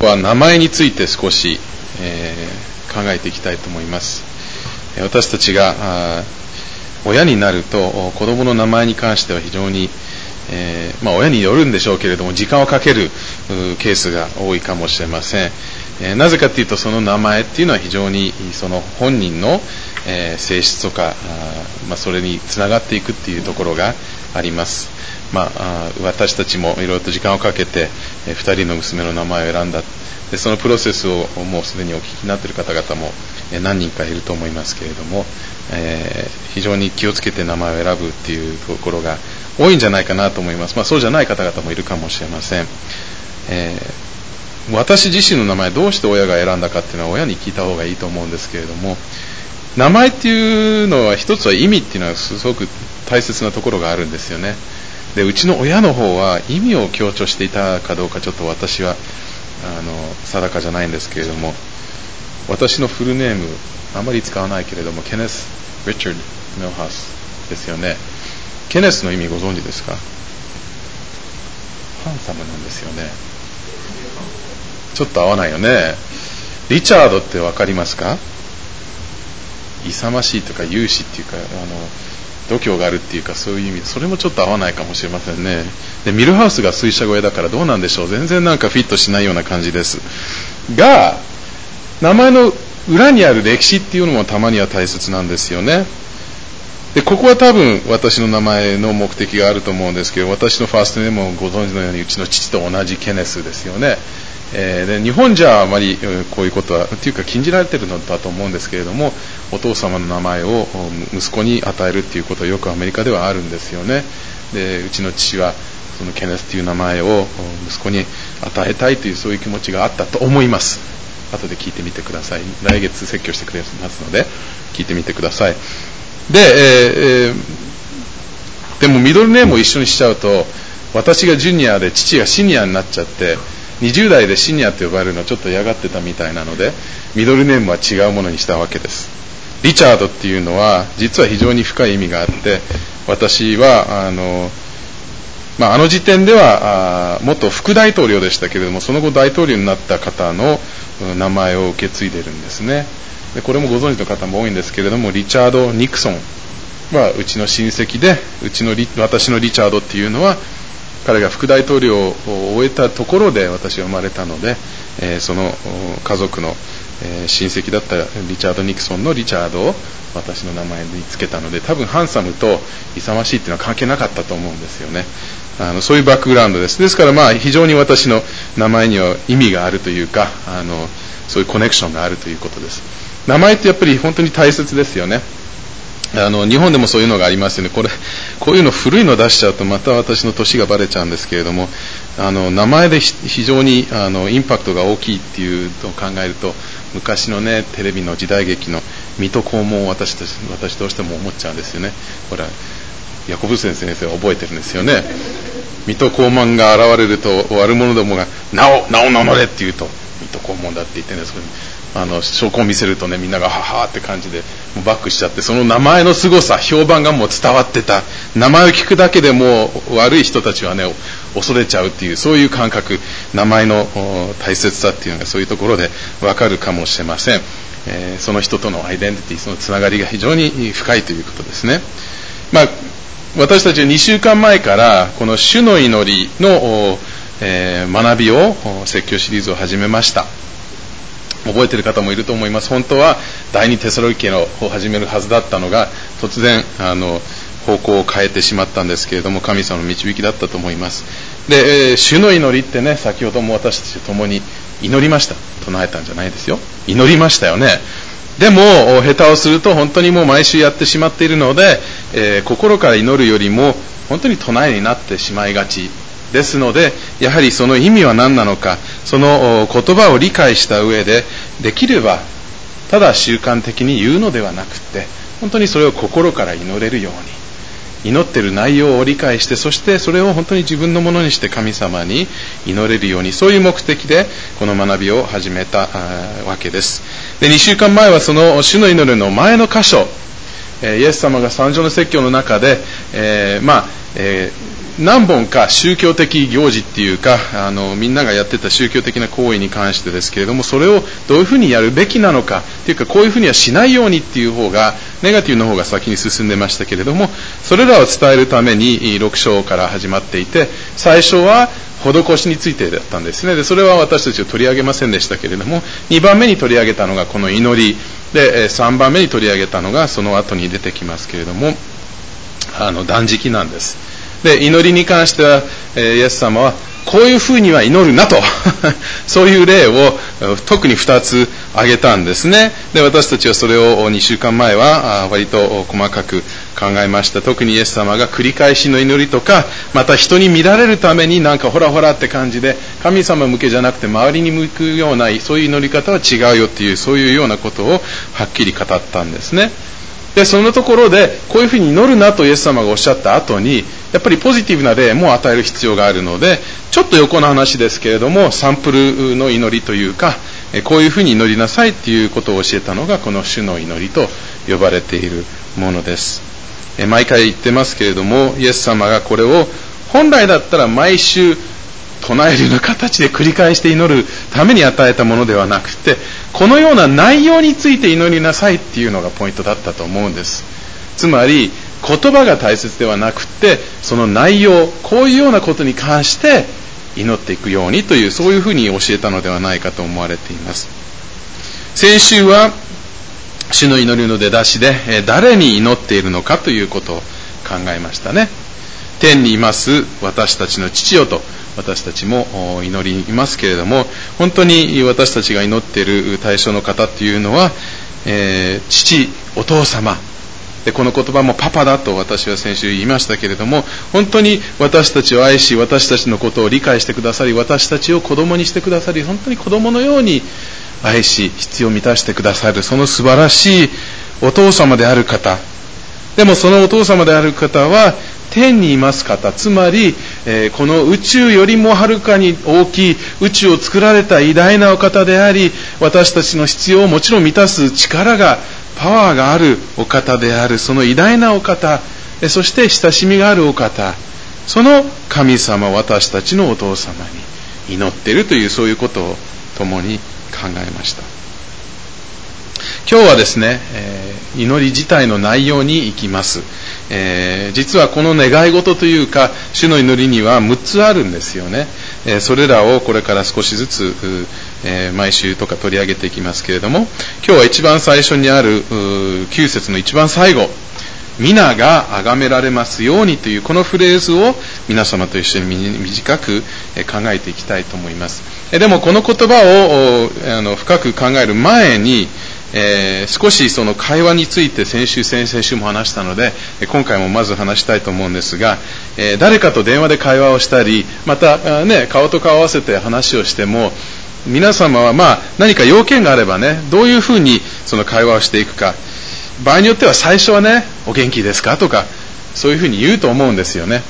は名前について少し、えー、考えていきたいと思います。私たちが親になると子供の名前に関しては非常に、えー、まあ、親によるんでしょうけれども時間をかけるケースが多いかもしれません、えー、なぜかというとその名前っていうのは非常にその本人の、え、性質とかまあ、それにつながっていくっていうところがあります、まあ、私たちもいろいろと時間をかけて、え、2人の娘の名前を選んだ。でそのプロセスをもうすでにお聞きになっている方々も何人かいると思いますけれども、えー、非常に気をつけて名前を選ぶっていうところが多いんじゃないかなと思います、まあ、そうじゃない方々もいるかもしれません、え、私自身の名前どうして親が選んだかっていうのは親に聞いた方がいいと思うんですけれども名前っていうのは一つは意味っていうのはすごく大切なところがあるんですよね。でうちの親の方は意味を強調していたかどうかちょっと私はあの定かじゃないんですけれども私のフルネームあまり使わないけれどもケネス・リチャード・ミルハスですよね。ケネスの意味ご存知ですか？ハンサムなんですよね。ちょっと合わないよね。リチャードって分かりますか？勇ましいとか勇士っていうかあの度胸があるっていうかそういう意味それもちょっと合わないかもしれませんね。でミルハウスが水車小屋だからどうなんでしょう。全然なんかフィットしないような感じです。が名前の裏にある歴史っていうのもたまには大切なんですよね。でここは多分私の名前の目的があると思うんですけど私のファーストネームもご存知のようにうちの父と同じケネスですよね。えー、で日本じゃあまりこういうことはというか禁じられているのだと思うんですけれどもお父様の名前を息子に与えるということはよくアメリカではあるんですよね。でうちの父はそのケネスという名前を息子に与えたいというそういう気持ちがあったと思います。後で聞いてみてください。来月説教してくれますので聞いてみてください。で、えー、でもミドルネームを一緒にしちゃうと私がジュニアで父がシニアになっちゃって20代でシニアと呼ばれるのをちょっと嫌がってたみたいなのでミドルネームは違うものにしたわけです。リチャードっていうのは実は非常に深い意味があって私はあの,、まあ、あの時点では元副大統領でしたけれどもその後大統領になった方の名前を受け継いでるんですね。でこれもご存知の方も多いんですけれどもリチャード・ニクソンはうちの親戚でうちの私のリチャードっていうのは彼が副大統領を終えたところで私は生まれたので、えー、その家族の、えー、親戚だったリチャード・ニクソンのリチャードを私の名前につけたので多分ハンサムと勇ましいっていうのは関係なかったと思うんですよね。あのそういうバックグラウンドです。ですからまあ非常に私の名前には意味があるというかあのそういうコネクションがあるということです。名前ってやっぱり本当に大切ですよね。あの日本でもそういうのがありますよね。これこういうの古いの出しちゃうとまた私の年がばれちゃうんですけれどもあの名前で非常にあのインパクトが大きいっていうのを考えると昔のねテレビの時代劇の水戸黄門を私私どうしても思っちゃうんですよね。ほらヤコブセン先生は覚えてるんですよね。水戸黄門が現れると悪者どもが「名を名を名乗れ」って言うと水戸黄門だって言ってるんですけどあの証拠を見せるとねみんながははって感じでもうバックしちゃってその名前の凄さ評判がもう伝わってた。名前を聞くだけでもう悪い人たちはね恐れちゃうっていうそういう感覚。名前の大切さっていうのがそういうところでわかるかもしれません、えー、その人とのアイデンティティそのつながりが非常に深いということですね。まあ私たちは2週間前からこの主の祈りの、えー、学びを説教シリーズを始めました。覚えてる方もいると思います。本当は第二テサロイケを始めるはずだったのが突然あの方向を変えてしまったんですけれども神様の導きだったと思います。で、え、主の祈りってね先ほども私たちと共に祈りました。唱えたんじゃないですよ。祈りましたよね。でも下手をすると本当にもう毎週やってしまっているので、えー、心から祈るよりも本当に唱えになってしまいがちですのでやはりその意味は何なのかその言葉を理解した上でできればただ習慣的に言うのではなくて本当にそれを心から祈れるように祈っている内容を理解してそしてそれを本当に自分のものにして神様に祈れるようにそういう目的でこの学びを始めたわけです。で2週間前はその主の祈りの前の箇所イエス様が三条の説教の中でえー、まあ、えー、何本か宗教的行事っていうかあのみんながやってた宗教的な行為に関してですけれどもそれをどういうふうにやるべきなのかっていうかこういうふうにはしないようにっていう方がネガティブの方が先に進んでましたけれどもそれらを伝えるために6章から始まっていて最初は施しについてだったんですね。でそれは私たちは取り上げませんでしたけれども2番目に取り上げたのがこの祈り。で3番目に取り上げたのがその後に出てきますけれどもあの断食なんです。で祈りに関しては、えイエス様はこういうふうには祈るなと。そういう例を特に2つ挙げたんですね。で私たちはそれを2週間前は割と細かく考えました。特にイエス様が繰り返しの祈りとかまた人に見られるためになんかほらほらって感じで神様向けじゃなくて周りに向くようなそういう祈り方は違うよっていうそういうようなことをはっきり語ったんですね。でそのところでこういうふうに祈るなとイエス様がおっしゃった後にやっぱりポジティブな例も与える必要があるのでちょっと横の話ですけれどもサンプルの祈りというかこういうふうに祈りなさいっていうことを教えたのがこの主の祈りと呼ばれているものです。毎回言ってますけれどもイエス様がこれを本来だったら毎週唱えるような形で繰り返して祈るために与えたものではなくてこのような内容について祈りなさいっていうのがポイントだったと思うんです。つまり言葉が大切ではなくてその内容こういうようなことに関して祈っていくようにというそういうふうに教えたのではないかと思われています。先週は主の祈りの出だしで誰に祈っているのかということを考えましたね。天にいます私たちの父よと私たちも祈りますけれども本当に私たちが祈っている対象の方っていうのは、えー、父お父様。でこの言葉もパパだと私は先週言いましたけれども本当に私たちを愛し私たちのことを理解してくださり私たちを子供にしてくださり本当に子供のように愛し必要を満たしてくださるその素晴らしいお父様である方。でもそのお父様である方は天にいます方つまり、えー、この宇宙よりもはるかに大きい宇宙を作られた偉大なお方であり私たちの必要をもちろん満たす力がパワーがあるお方であるその偉大なお方そして親しみがあるお方その神様私たちのお父様に祈っているというそういうことを共に考えました。今日はですね、えー、祈り自体の内容に行きます。えー、実はこの願い事というか主の祈りには6つあるんですよね、えー、それらをこれから少しずつ、えー、毎週とか取り上げていきますけれども今日は一番最初にある9節の一番最後皆が崇められますようにというこのフレーズを皆様と一緒に短く考えていきたいと思います。でもこの言葉をあの深く考える前にえー、少しその会話について先週、先々週も話したので、今回もまず話したいと思うんですが、えー、誰かと電話で会話をしたり、また、ね、顔と顔を合わせて話をしても、皆様はまあ何か要件があればね、どういうふうにその会話をしていくか、場合によっては最初はね、お元気ですかとか、そういうふうに言うと思うんですよね。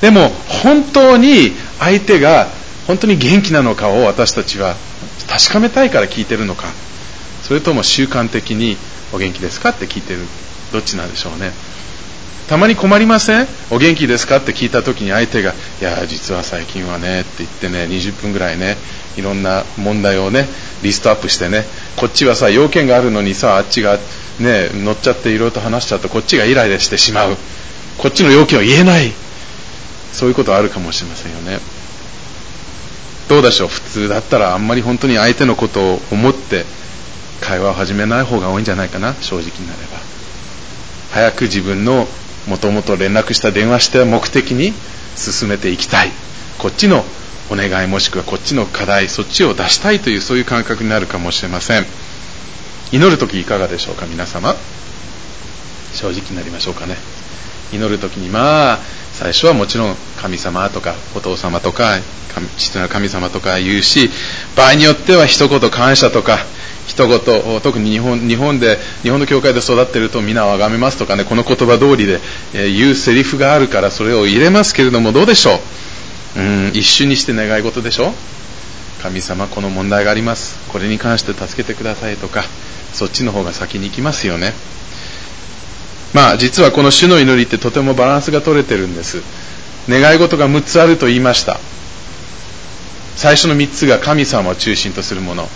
でも、本当に相手が本当に元気なのかを私たちは確かめたいから聞いてるのか。それとも習慣的にお元気ですかって聞いてる。どっちなんでしょうね。たまに困りません？お元気ですかって聞いた時に相手がいや実は最近はねって言ってね20分ぐらいねいろんな問題をねリストアップしてねこっちはさ要件があるのにさあっちがね乗っちゃっていろいろと話しちゃうとこっちがイライラしてしまう。こっちの要件を言えない。そういうことあるかもしれませんよね。どうでしょう？普通だったらあんまり本当に相手のことを思って会話を始めない方が多いんじゃないかな正直になれば。早く自分のもともと連絡した電話した目的に進めていきたい。こっちのお願いもしくはこっちの課題そっちを出したいというそういう感覚になるかもしれません。祈る時いかがでしょうか皆様。正直になりましょうかね。祈る時にまあ最初はもちろん神様とかお父様とか父の神様とか言うし場合によっては一言感謝とか一言特に日本日本で日本の教会で育っていると皆を崇めますとかねこの言葉通りで、えー、言うセリフがあるからそれを入れますけれどもどうでしょう？うん一瞬にして願い事でしょ？神様この問題があります。これに関して助けてくださいとかそっちの方が先に行きますよね。まあ実はこの主の祈りってとてもバランスが取れてるんです。願い事が6つあると言いました。最初の3つが神様を中心とするもの。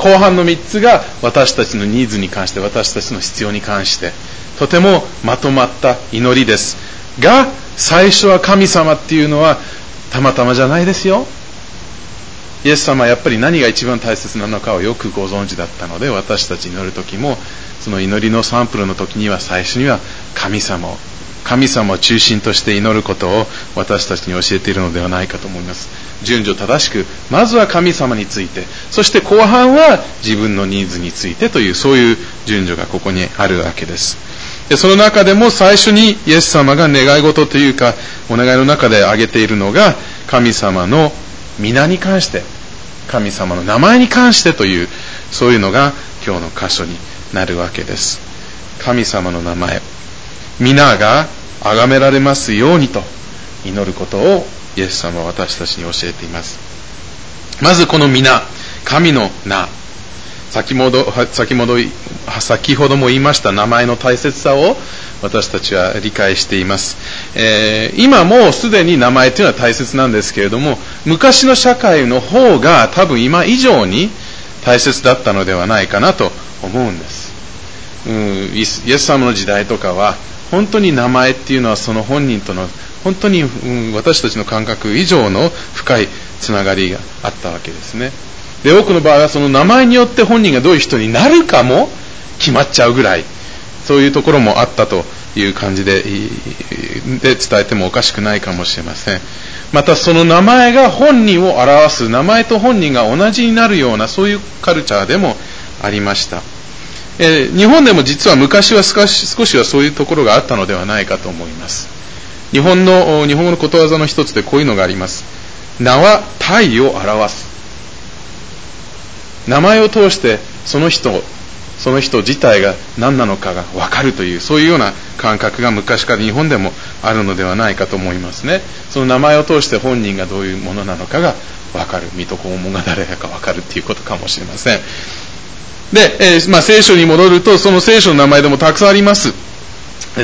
後半の3つが私たちのニーズに関して私たちの必要に関してとてもまとまった祈りです。が最初は神様っていうのはたまたまじゃないですよ。イエス様はやっぱり何が一番大切なのかをよくご存知だったので私たち祈る時もその祈りのサンプルの時には最初には神様を神様を中心として祈ることを私たちに教えているのではないかと思います。順序正しくまずは神様についてそして後半は自分のニーズについてというそういう順序がここにあるわけです。でその中でも最初にイエス様が願い事というかお願いの中で挙げているのが神様の皆に関して神様の名前に関してというそういうのが今日の箇所になるわけです。神様の名前。皆が崇められますようにと祈ることをイエス様は私たちに教えています。まずこの皆神の名。先ほど先ほど先ほども言いました名前の大切さを私たちは理解しています、えー、今もうすでに名前というのは大切なんですけれども昔の社会の方が多分今以上に大切だったのではないかなと思うんです、うん、イエス様の時代とかは本当に名前っていうのはその本人との本当に、うん、私たちの感覚以上の深いつながりがあったわけですね。で多くの場合はその名前によって本人がどういう人になるかも決まっちゃうぐらいそういうところもあったという感じでで伝えてもおかしくないかもしれません。またその名前が本人を表す名前と本人が同じになるようなそういうカルチャーでもありました、えー、日本でも実は昔は少し少しはそういうところがあったのではないかと思います。日本の日本語のことわざの一つでこういうのがあります。名は体を表す。名前を通してその人その人自体が何なのかが分かるというそういうような感覚が昔から日本でもあるのではないかと思いますね。その名前を通して本人がどういうものなのかが分かる。水戸黄門が誰だか分かるっていうことかもしれません。で、えー、まあ、聖書に戻るとその聖書の名前でもたくさんあります。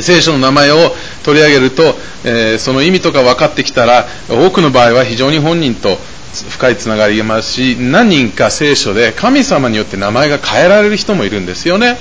聖書の名前を取り上げると、えー、その意味とか分かってきたら多くの場合は非常に本人と深いつながりがますし何人か聖書で神様によって名前が変えられる人もいるんですよね。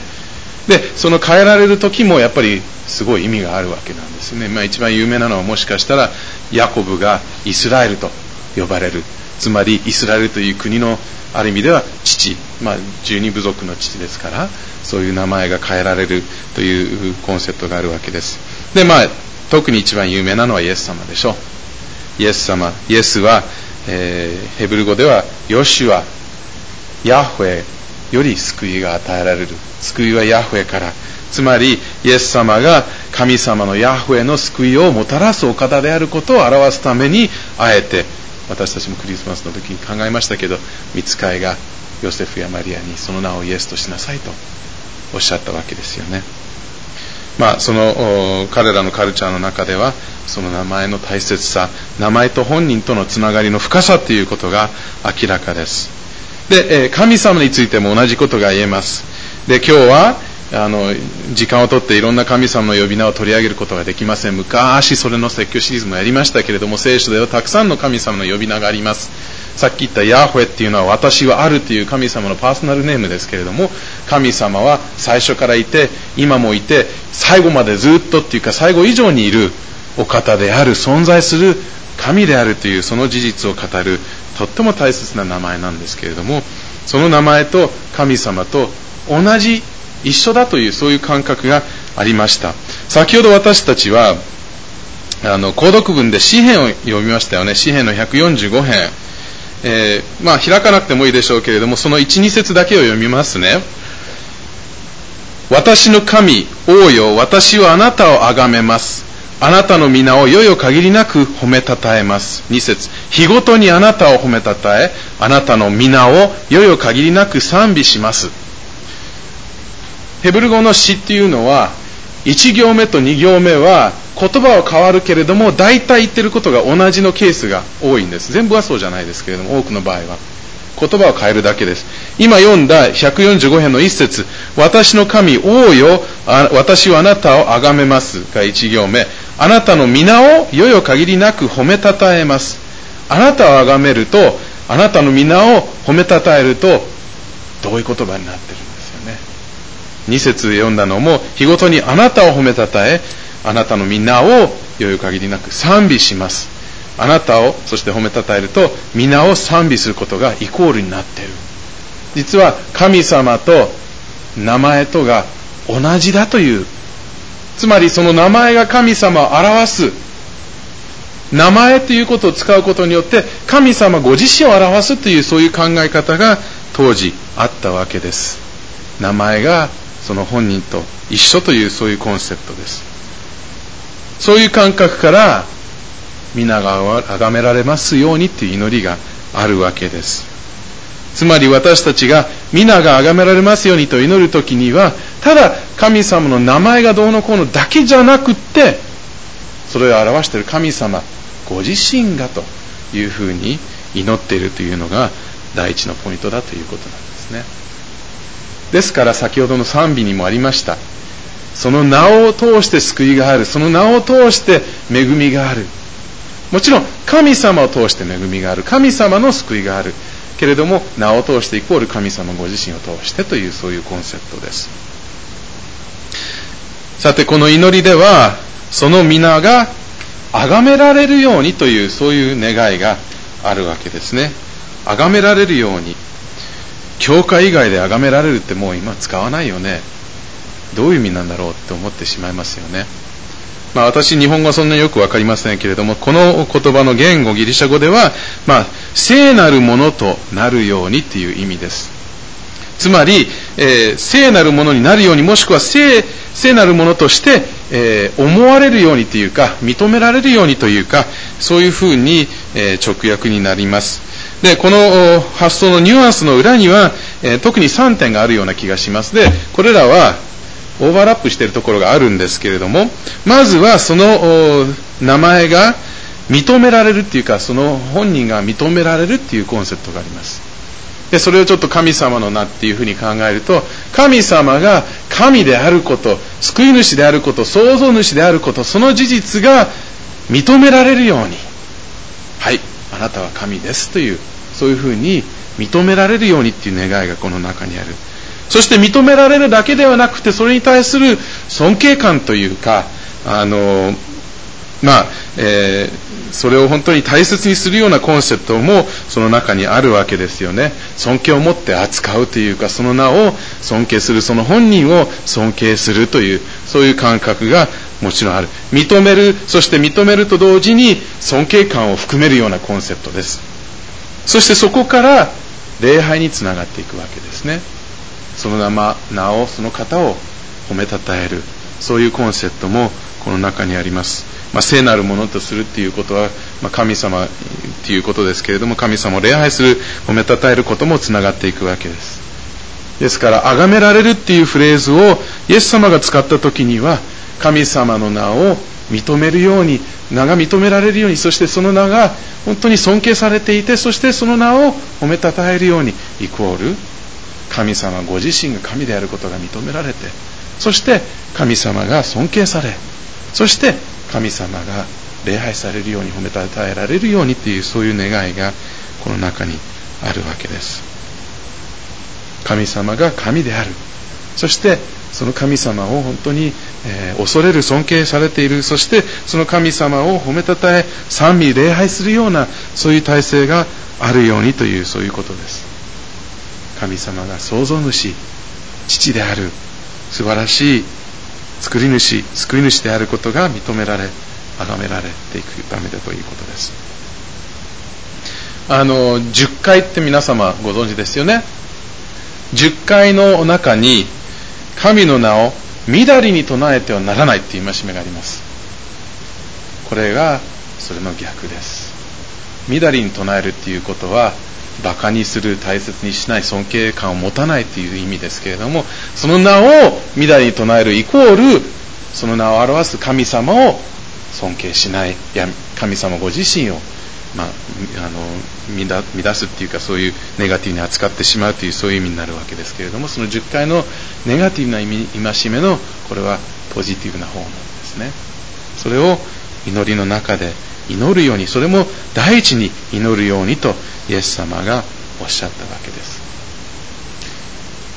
でその変えられる時もやっぱりすごい意味があるわけなんですね、まあ、一番有名なのはもしかしたらヤコブがイスラエルと呼ばれる。つまりイスラエルという国のある意味では父、まあ、十二部族の父ですからそういう名前が変えられるというコンセプトがあるわけです。でまあ特に一番有名なのはイエス様でしょう。イエス様イエスはえー、ヘブル語ではヨシュアヤフェより救いが与えられる。救いはヤフェから。つまりイエス様が神様のヤフェの救いをもたらすお方であることを表すためにあえて私たちもクリスマスの時に考えましたけど見つかいがヨセフやマリアにその名をイエスとしなさいとおっしゃったわけですよね。まあ、その彼らのカルチャーの中ではその名前の大切さ名前と本人とのつながりの深さということが明らかです。で神様についても同じことが言えます。で今日はあの時間をとっていろんな神様の呼び名を取り上げることができません。昔それの説教シリーズもやりましたけれども聖書ではたくさんの神様の呼び名があります。さっき言ったヤホェっていうのは私はあるという神様のパーソナルネームですけれども神様は最初からいて今もいて最後までずっとっていうか最後以上にいるお方である存在する神であるというその事実を語るとっても大切な名前なんですけれどもその名前と神様と同じ一緒だというそういう感覚がありました。先ほど私たちはあの購読文で詩篇を読みましたよね。詩篇の145編、えー、まあ開かなくてもいいでしょうけれどもその12節だけを読みますね。私の神王よ私はあなたを崇めます。あなたの皆をよよ限りなく褒めたたえます。2節日ごとにあなたを褒めたたえ、あなたの皆をよよ限りなく賛美します。ヘブル語の詩っていうのは、1行目と2行目は言葉は変わるけれども大体言ってることが同じのケースが多いんです全部はそうじゃないですけれども多くの場合は言葉を変えるだけです。今読んだ145編の一節。私の神王よ私はあなたを崇めます。が1行目。あなたの皆をよよ限りなく褒めたたえます。あなたを崇めるとあなたの皆を褒めたたえるとどういう言葉になってるんですよね。2節読んだのも日ごとにあなたを褒めたたえあなたの皆をよよ限りなく賛美します。あなたをそして褒めたたえると皆を賛美することがイコールになっている。実は神様と名前とが同じだという。つまりその名前が神様を表す。名前ということを使うことによって神様ご自身を表すというそういう考え方が当時あったわけです。名前がその本人と一緒というそういうコンセプトです。そういう感覚から皆が崇められますようにという祈りがあるわけです。つまり私たちが皆が崇められますようにと祈るときにはただ神様の名前がどうのこうのだけじゃなくってそれを表している神様ご自身がというふうに祈っているというのが第一のポイントだということなんですね。ですから先ほどの賛美にもありました。その名を通して救いがある。その名を通して恵みがある。もちろん神様を通して恵みがある神様の救いがある。けれども名を通してイコール神様ご自身を通してというそういうコンセプトです。さてこの祈りではその皆が崇められるようにというそういう願いがあるわけですね。崇められるように。教会以外で崇められるってもう今使わないよね。どういう意味なんだろうって思ってしまいますよね。まあ、私、日本語はそんなによくわかりませんけれども、この言葉の言語、ギリシャ語では、まあ、聖なるものとなるようにっていう意味です。つまり、えー、聖なるものになるように、もしくは聖聖なるものとして、えー、思われるようにというか、認められるようにというか、そういうふうに、えー、直訳になります。で、この発想のニュアンスの裏には、え特に3点があるような気がします。で、これらは、オーバーラップしているところがあるんですけれども、まずはその名前が認められるっていうか、その本人が認められるっていうコンセプトがあります。で、それをちょっと神様の名っていうふうに考えると、神様が神であること、救い主であること、創造主であること、その事実が認められるように、はい、あなたは神ですという、そういうふうに認められるようにっていう願いがこの中にある。そして認められるだけではなくて、それに対する尊敬感というか、あの、まあ、えー、それを本当に大切にするようなコンセプトもその中にあるわけですよね。尊敬を持って扱うというか、その名を尊敬する、その本人を尊敬するという、そういう感覚がもちろんある。認める、そして認めると同時に尊敬感を含めるようなコンセプトです。そしてそこから礼拝につながっていくわけですね。その名名をその方を褒めたたえる。そういうコンセプトもこの中にあります、まあ、聖なるものとするっていうことは、まあ、神様っていうことですけれども神様を礼拝する褒めたたえることもつながっていくわけです。ですから崇められるっていうフレーズをイエス様が使った時には神様の名を認めるように名が認められるようにそしてその名が本当に尊敬されていてそしてその名を褒めたたえるようにイコール神様ご自身が神であることが認められてそして神様が尊敬されそして神様が礼拝されるように褒めたたえられるようにというそういう願いがこの中にあるわけです。神様が神である。そしてその神様を本当に、えー、恐れる尊敬されている。そしてその神様を褒めたたえ賛美礼拝するようなそういう体制があるようにというそういうことです。神様が創造主父である素晴らしい作り主救い主であることが認められ崇められていくためだということです。あの10回って皆様ご存知ですよね？10回の中に神の名をみだりに唱えてはならないっていう戒めがあります。これがそれの逆です。みだりに唱えるっていうことはバカにする大切にしない尊敬感を持たないという意味ですけれどもその名をみだりに唱えるイコールその名を表す神様を尊敬しない。や神様ご自身を、まあ、あの乱すっていうかそういうネガティブに扱ってしまうというそういう意味になるわけですけれどもその10回のネガティブな戒めのこれはポジティブな方なんですね。それを祈りの中で祈るようにそれも第一に祈るようにとイエス様がおっしゃったわけです。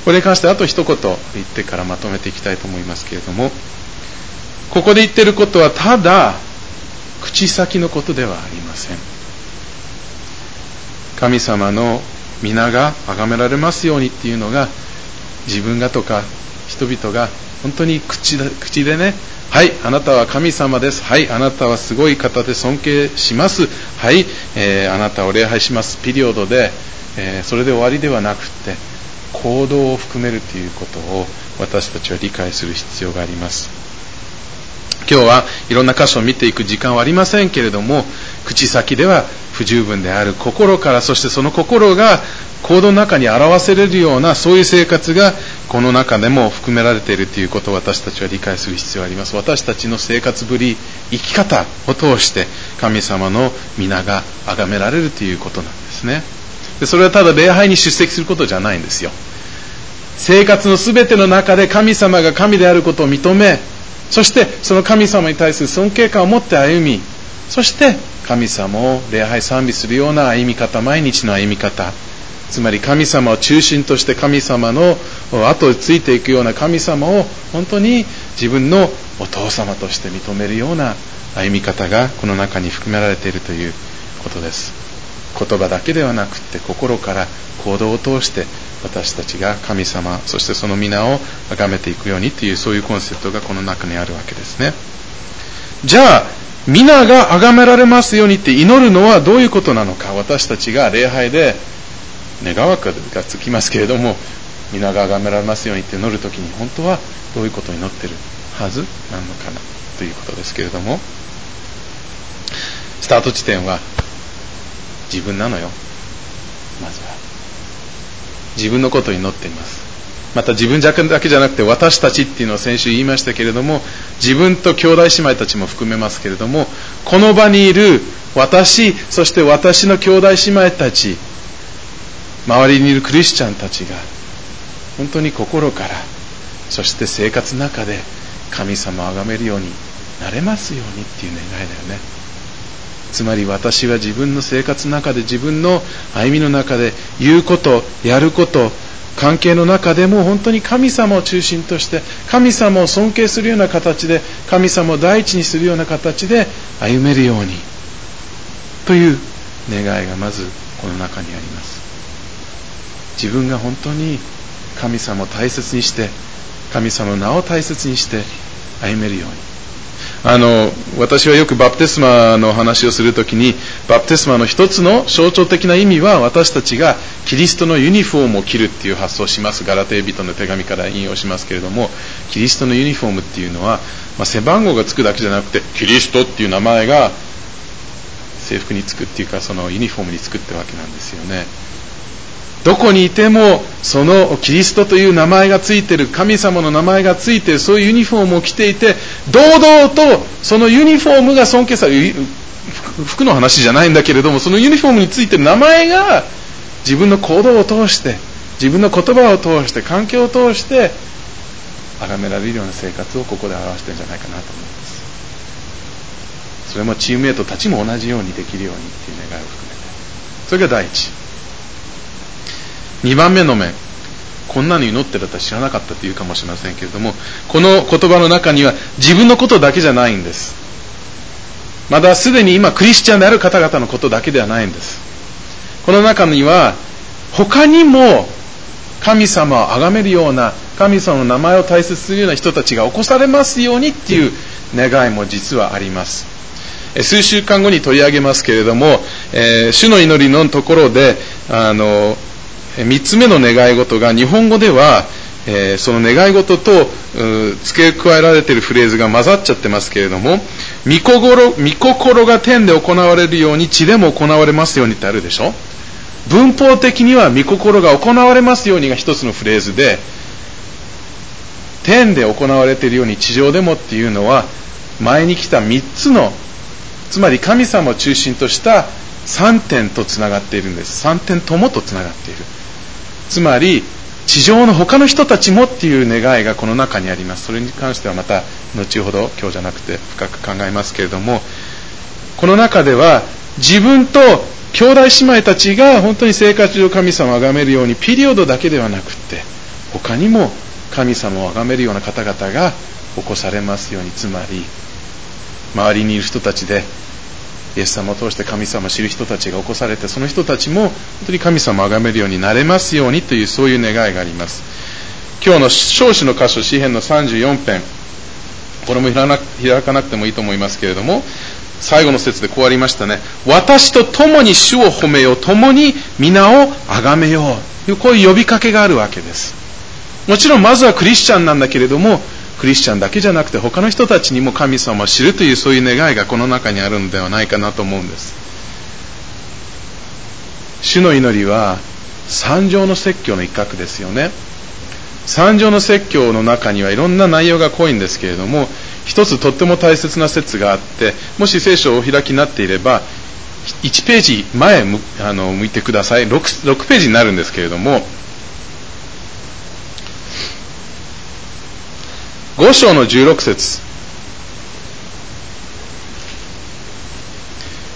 これに関してあと一言言ってからまとめていきたいと思いますけれどもここで言ってることはただ口先のことではありません。神様の皆が崇められますようにっていうのが自分がとか人々が本当に口で口でねはいあなたは神様です。はいあなたはすごい方で尊敬します。はい、えー、あなたを礼拝します。ピリオドで、えー、それで終わりではなくて行動を含めるということを私たちは理解する必要があります。今日はいろんな箇所を見ていく時間はありませんけれども口先では不十分である。心からそしてその心が行動の中に表せれるようなそういう生活がこの中でも含められているということを私たちは理解する必要があります。私たちの生活ぶり生き方を通して神様の皆が崇められるということなんですね。でそれはただ礼拝に出席することじゃないんですよ。生活の全ての中で神様が神であることを認めそしてその神様に対する尊敬感を持って歩みそして神様を礼拝賛美するような歩み方毎日の歩み方つまり神様を中心として神様の後をついていくような神様を本当に自分のお父様として認めるような歩み方がこの中に含められているということです。言葉だけではなくて心から行動を通して私たちが神様そしてその皆を崇めていくようにというそういうコンセプトがこの中にあるわけですね。じゃあ皆が崇められますようにって祈るのはどういうことなのか私たちが礼拝で願わくがつきますけれども皆が崇められますようにって祈るときに本当はどういうことを祈ってるはずなのかなということですけれども。スタート地点は自分なのよ。まずは自分のことを祈っています。また自分だけじゃなくて私たちっていうのを先週言いましたけれども自分と兄弟姉妹たちも含めますけれどもこの場にいる私そして私の兄弟姉妹たち周りにいるクリスチャンたちが本当に心からそして生活の中で神様を崇めるようになれますようにっていう願いだよね。つまり私は自分の生活の中で自分の歩みの中で言うことやること関係の中でも本当に神様を中心として神様を尊敬するような形で神様を第一にするような形で歩めるようにという願いがまずこの中にあります。自分が本当に神様を大切にして神様の名を大切にして歩めるように。あの私はよくバプテスマの話をするときにバプテスマの一つの象徴的な意味は私たちがキリストのユニフォームを着るっていう発想をします。ガラテー人の手紙から引用しますけれどもキリストのユニフォームっていうのは、まあ、背番号がつくだけじゃなくてキリストっていう名前が制服につくっていうかそのユニフォームにつくってわけなんですよね。どこにいてもそのキリストという名前がついている神様の名前がついているそういうユニフォームを着ていて堂々とそのユニフォームが尊敬される服の話じゃないんだけれどもそのユニフォームについている名前が自分の行動を通して自分の言葉を通して環境を通して崇められるような生活をここで表してるんじゃないかなと思います。それもチームメイトたちも同じようにできるようにっていう願いを含めて。それが第一。2番目の面こんなの祈ってるとは知らなかったって言うかもしれませんけれどもこの言葉の中には自分のことだけじゃないんです。まだすでに今クリスチャンである方々のことだけではないんです。この中には他にも神様を崇めるような神様の名前を大切にするような人たちが起こされますようにっていう願いも実はあります。数週間後に取り上げますけれども、えー、主の祈りのところであの3つ目の願い事が日本語では、えー、その願い事と付け加えられているフレーズが混ざっちゃってますけれども御心御心が天で行われるように地でも行われますようにってあるでしょ？文法的には御心が行われますようにが一つのフレーズで天で行われているように地上でもっていうのは前に来た3つのつまり神様を中心とした3点とつながっているんです。3点ともとつながっている。つまり地上の他の人たちもっていう願いがこの中にあります。それに関してはまた後ほど今日じゃなくて深く考えますけれどもこの中では自分と兄弟姉妹たちが本当に生活上神様を崇めるようにピリオドだけではなくって他にも神様を崇めるような方々が起こされますように。つまり周りにいる人たちでイエス様を通して神様を知る人たちが起こされてその人たちも本当に神様を崇めるようになれますようにというそういう願いがあります。今日の少子の箇所詩篇の34編。これも開かなくてもいいと思いますけれども最後の説でこうありましたね。私と共に主を褒めよう共に皆を崇めようこういう呼びかけがあるわけです。もちろんまずはクリスチャンなんだけれどもクリスチャンだけじゃなくて他の人たちにも神様を知るというそういう願いがこの中にあるのではないかなと思うんです。主の祈りは三条の説教の一角ですよね。三条の説教の中にはいろんな内容が濃いんですけれども一つとっても大切な説があってもし聖書をお開きになっていれば1ページ前あの向いてください。6, 6ページになるんですけれども5章の16節。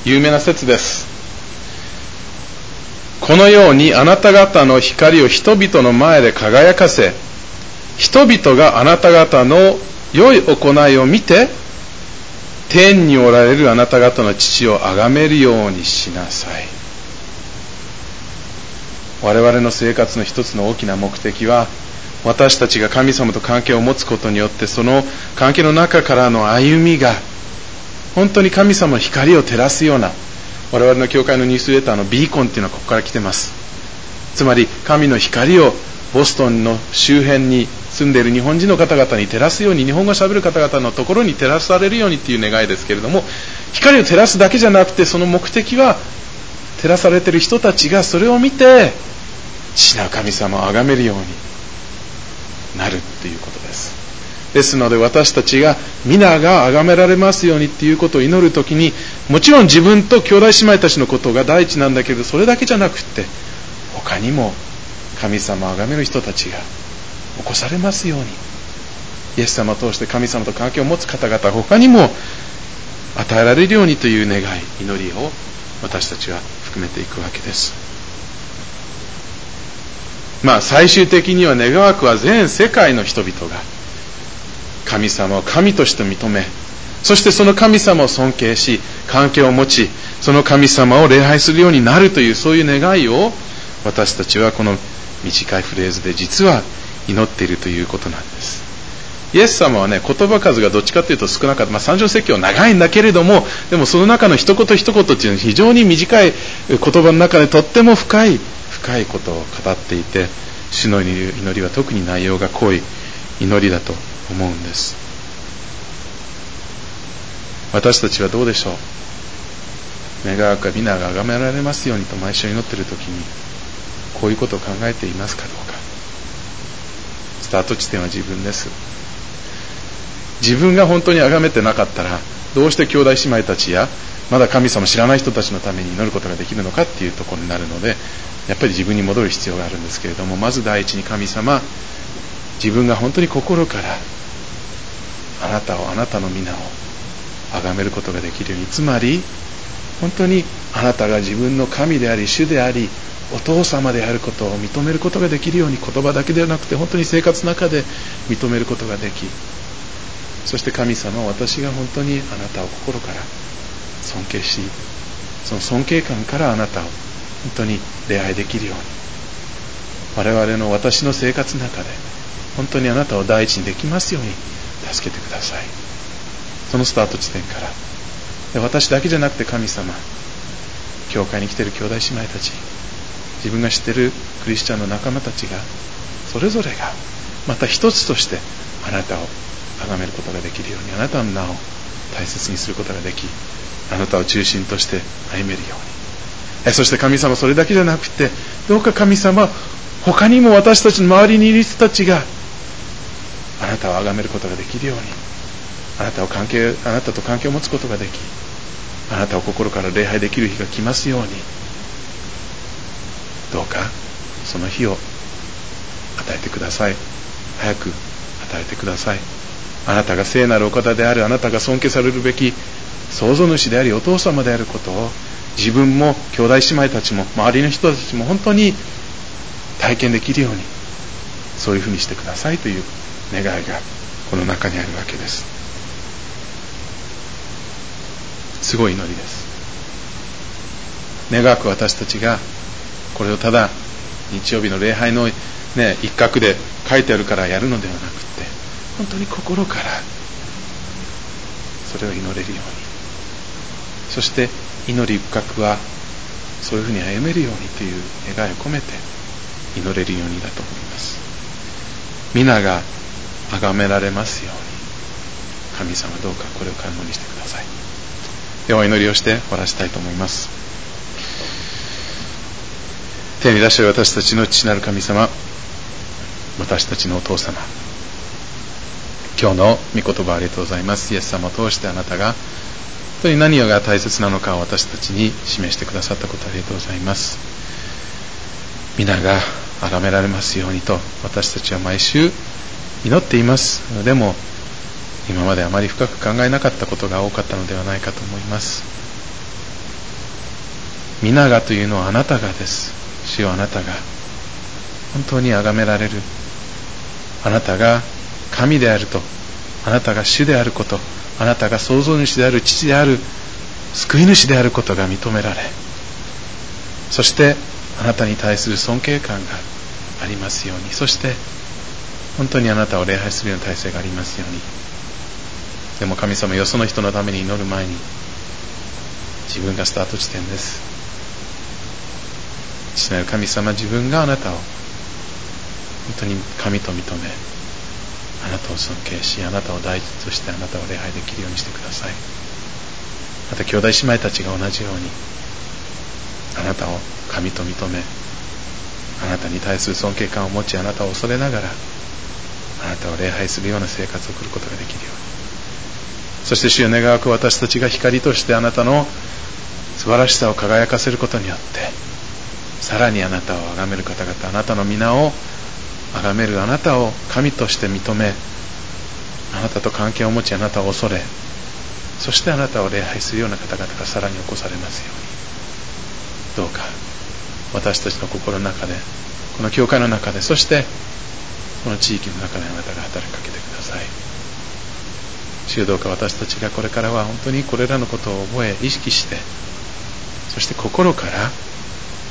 有名な説です。このようにあなた方の光を人々の前で輝かせ人々があなた方の良い行いを見て天におられるあなた方の父を崇めるようにしなさい。我々の生活の一つの大きな目的は私たちが神様と関係を持つことによってその関係の中からの歩みが本当に神様の光を照らすような我々の教会のニュースレターのビーコンっていうのはここから来てます。つまり神の光をボストンの周辺に住んでいる日本人の方々に照らすように日本語をしゃべる方々のところに照らされるようにっていう願いですけれども光を照らすだけじゃなくてその目的は照らされている人たちがそれを見て父な神様を崇めるように。なるっていうことです。ですので私たちが皆が崇められますようにっていうことを祈るときにもちろん自分と兄弟姉妹たちのことが第一なんだけどそれだけじゃなくって他にも神様を崇める人たちが起こされますように。イエス様を通して神様と関係を持つ方々他にも与えられるようにという願い祈りを私たちは含めていくわけです。まあ最終的には願わくは全世界の人々が神様を神として認めそしてその神様を尊敬し関係を持ちその神様を礼拝するようになるというそういう願いを私たちはこの短いフレーズで実は祈っているということなんです。イエス様はね言葉数がどっちかというと少なかった、まあ、三条説教は長いんだけれどもでもその中の一言一言っていうのは非常に短い言葉の中でとっても深い深いことを語っていて主の祈りは特に内容が濃い祈りだと思うんです。私たちはどうでしょう？願わくは皆が崇められますようにと毎週祈っている時にこういうことを考えていますかどうか。スタート地点は自分です。自分が本当に崇めてなかったらどうして兄弟姉妹たちやまだ神様知らない人たちのために祈ることができるのかっていうところになるのでやっぱり自分に戻る必要があるんですけれどもまず第一に神様自分が本当に心からあなたをあなたの皆を崇めることができるように。つまり本当にあなたが自分の神であり主でありお父様であることを認めることができるように言葉だけではなくて本当に生活の中で認めることができそして神様私が本当にあなたを心から尊敬しその尊敬感からあなたを本当に礼拝できるように。我々の私の生活の中で本当にあなたを第一にできますように助けてください。そのスタート地点から。で私だけじゃなくて神様教会に来ている兄弟姉妹たち自分が知っているクリスチャンの仲間たちがそれぞれがまた一つとしてあなたを崇めることができるようにあなたの名を大切にすることができあなたを中心として歩めるように。そして神様それだけじゃなくてどうか神様他にも私たちの周りにいる人たちがあななたを崇めることができるようにあなたを関係あなたと関係を持つことができあなたを心から礼拝できる日が来ますようにどうかその日を与えてください。早く与えてください。あなたが聖なるお方であるあなたが尊敬されるべき創造主でありお父様であることを自分も兄弟姉妹たちも周りの人たちも本当に体験できるようにそういうふうにしてくださいという願いがこの中にあるわけです。すごい祈りです。願わく私たちがこれをただ日曜日の礼拝の、ね、一角で書いてあるからやるのではなくて本当に心からそれを祈れるように。そして祈り深くはそういうふうに歩めるようにという願いを込めて祈れるようにだと思います。皆が崇められますように神様どうかこれを可能にしてください。ではお祈りをして終わらせたいと思います。手に出して私たちの父なる神様私たちのお父様今日の御言葉ありがとうございます。イエス様を通してあなたが本当に何が大切なのかを私たちに示してくださったことありがとうございます。皆が崇められますようにと私たちは毎週祈っています。でも今まであまり深く考えなかったことが多かったのではないかと思います。皆がというのはあなたがです。主よあなたが本当に崇められる。あなたが神であると。あなたが主であること。あなたが創造主である父である。救い主であることが認められ。そしてあなたに対する尊敬感がありますように。そして本当にあなたを礼拝するような体制がありますように。でも神様よその人のために祈る前に自分がスタート地点です。父なる神様自分があなたを本当に神と認めあなたを尊敬しあなたを大事としてあなたを礼拝できるようにしてください。また兄弟姉妹たちが同じようにあなたを神と認めあなたに対する尊敬感を持ちあなたを恐れながらあなたを礼拝するような生活を送ることができるように。そして主よ願わく私たちが光としてあなたの素晴らしさを輝かせることによってさらにあなたを崇める方々あなたの皆を崇めるあなたを神として認めあなたと関係を持ちあなたを恐れそしてあなたを礼拝するような方々がさらに起こされますように。どうか私たちの心の中でこの教会の中でそしてこの地域の中であなたが働きかけてください。主どうか私たちがこれからは本当にこれらのことを覚え意識してそして心から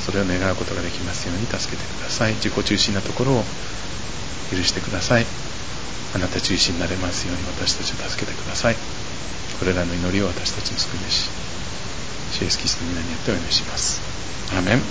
それを願うことができますように助けてください。自己中心なところを許してください。あなた中心になれますように私たちを助けてください。これらの祈りを私たちの救い主シエスキスの皆によってお祈りします。アメン。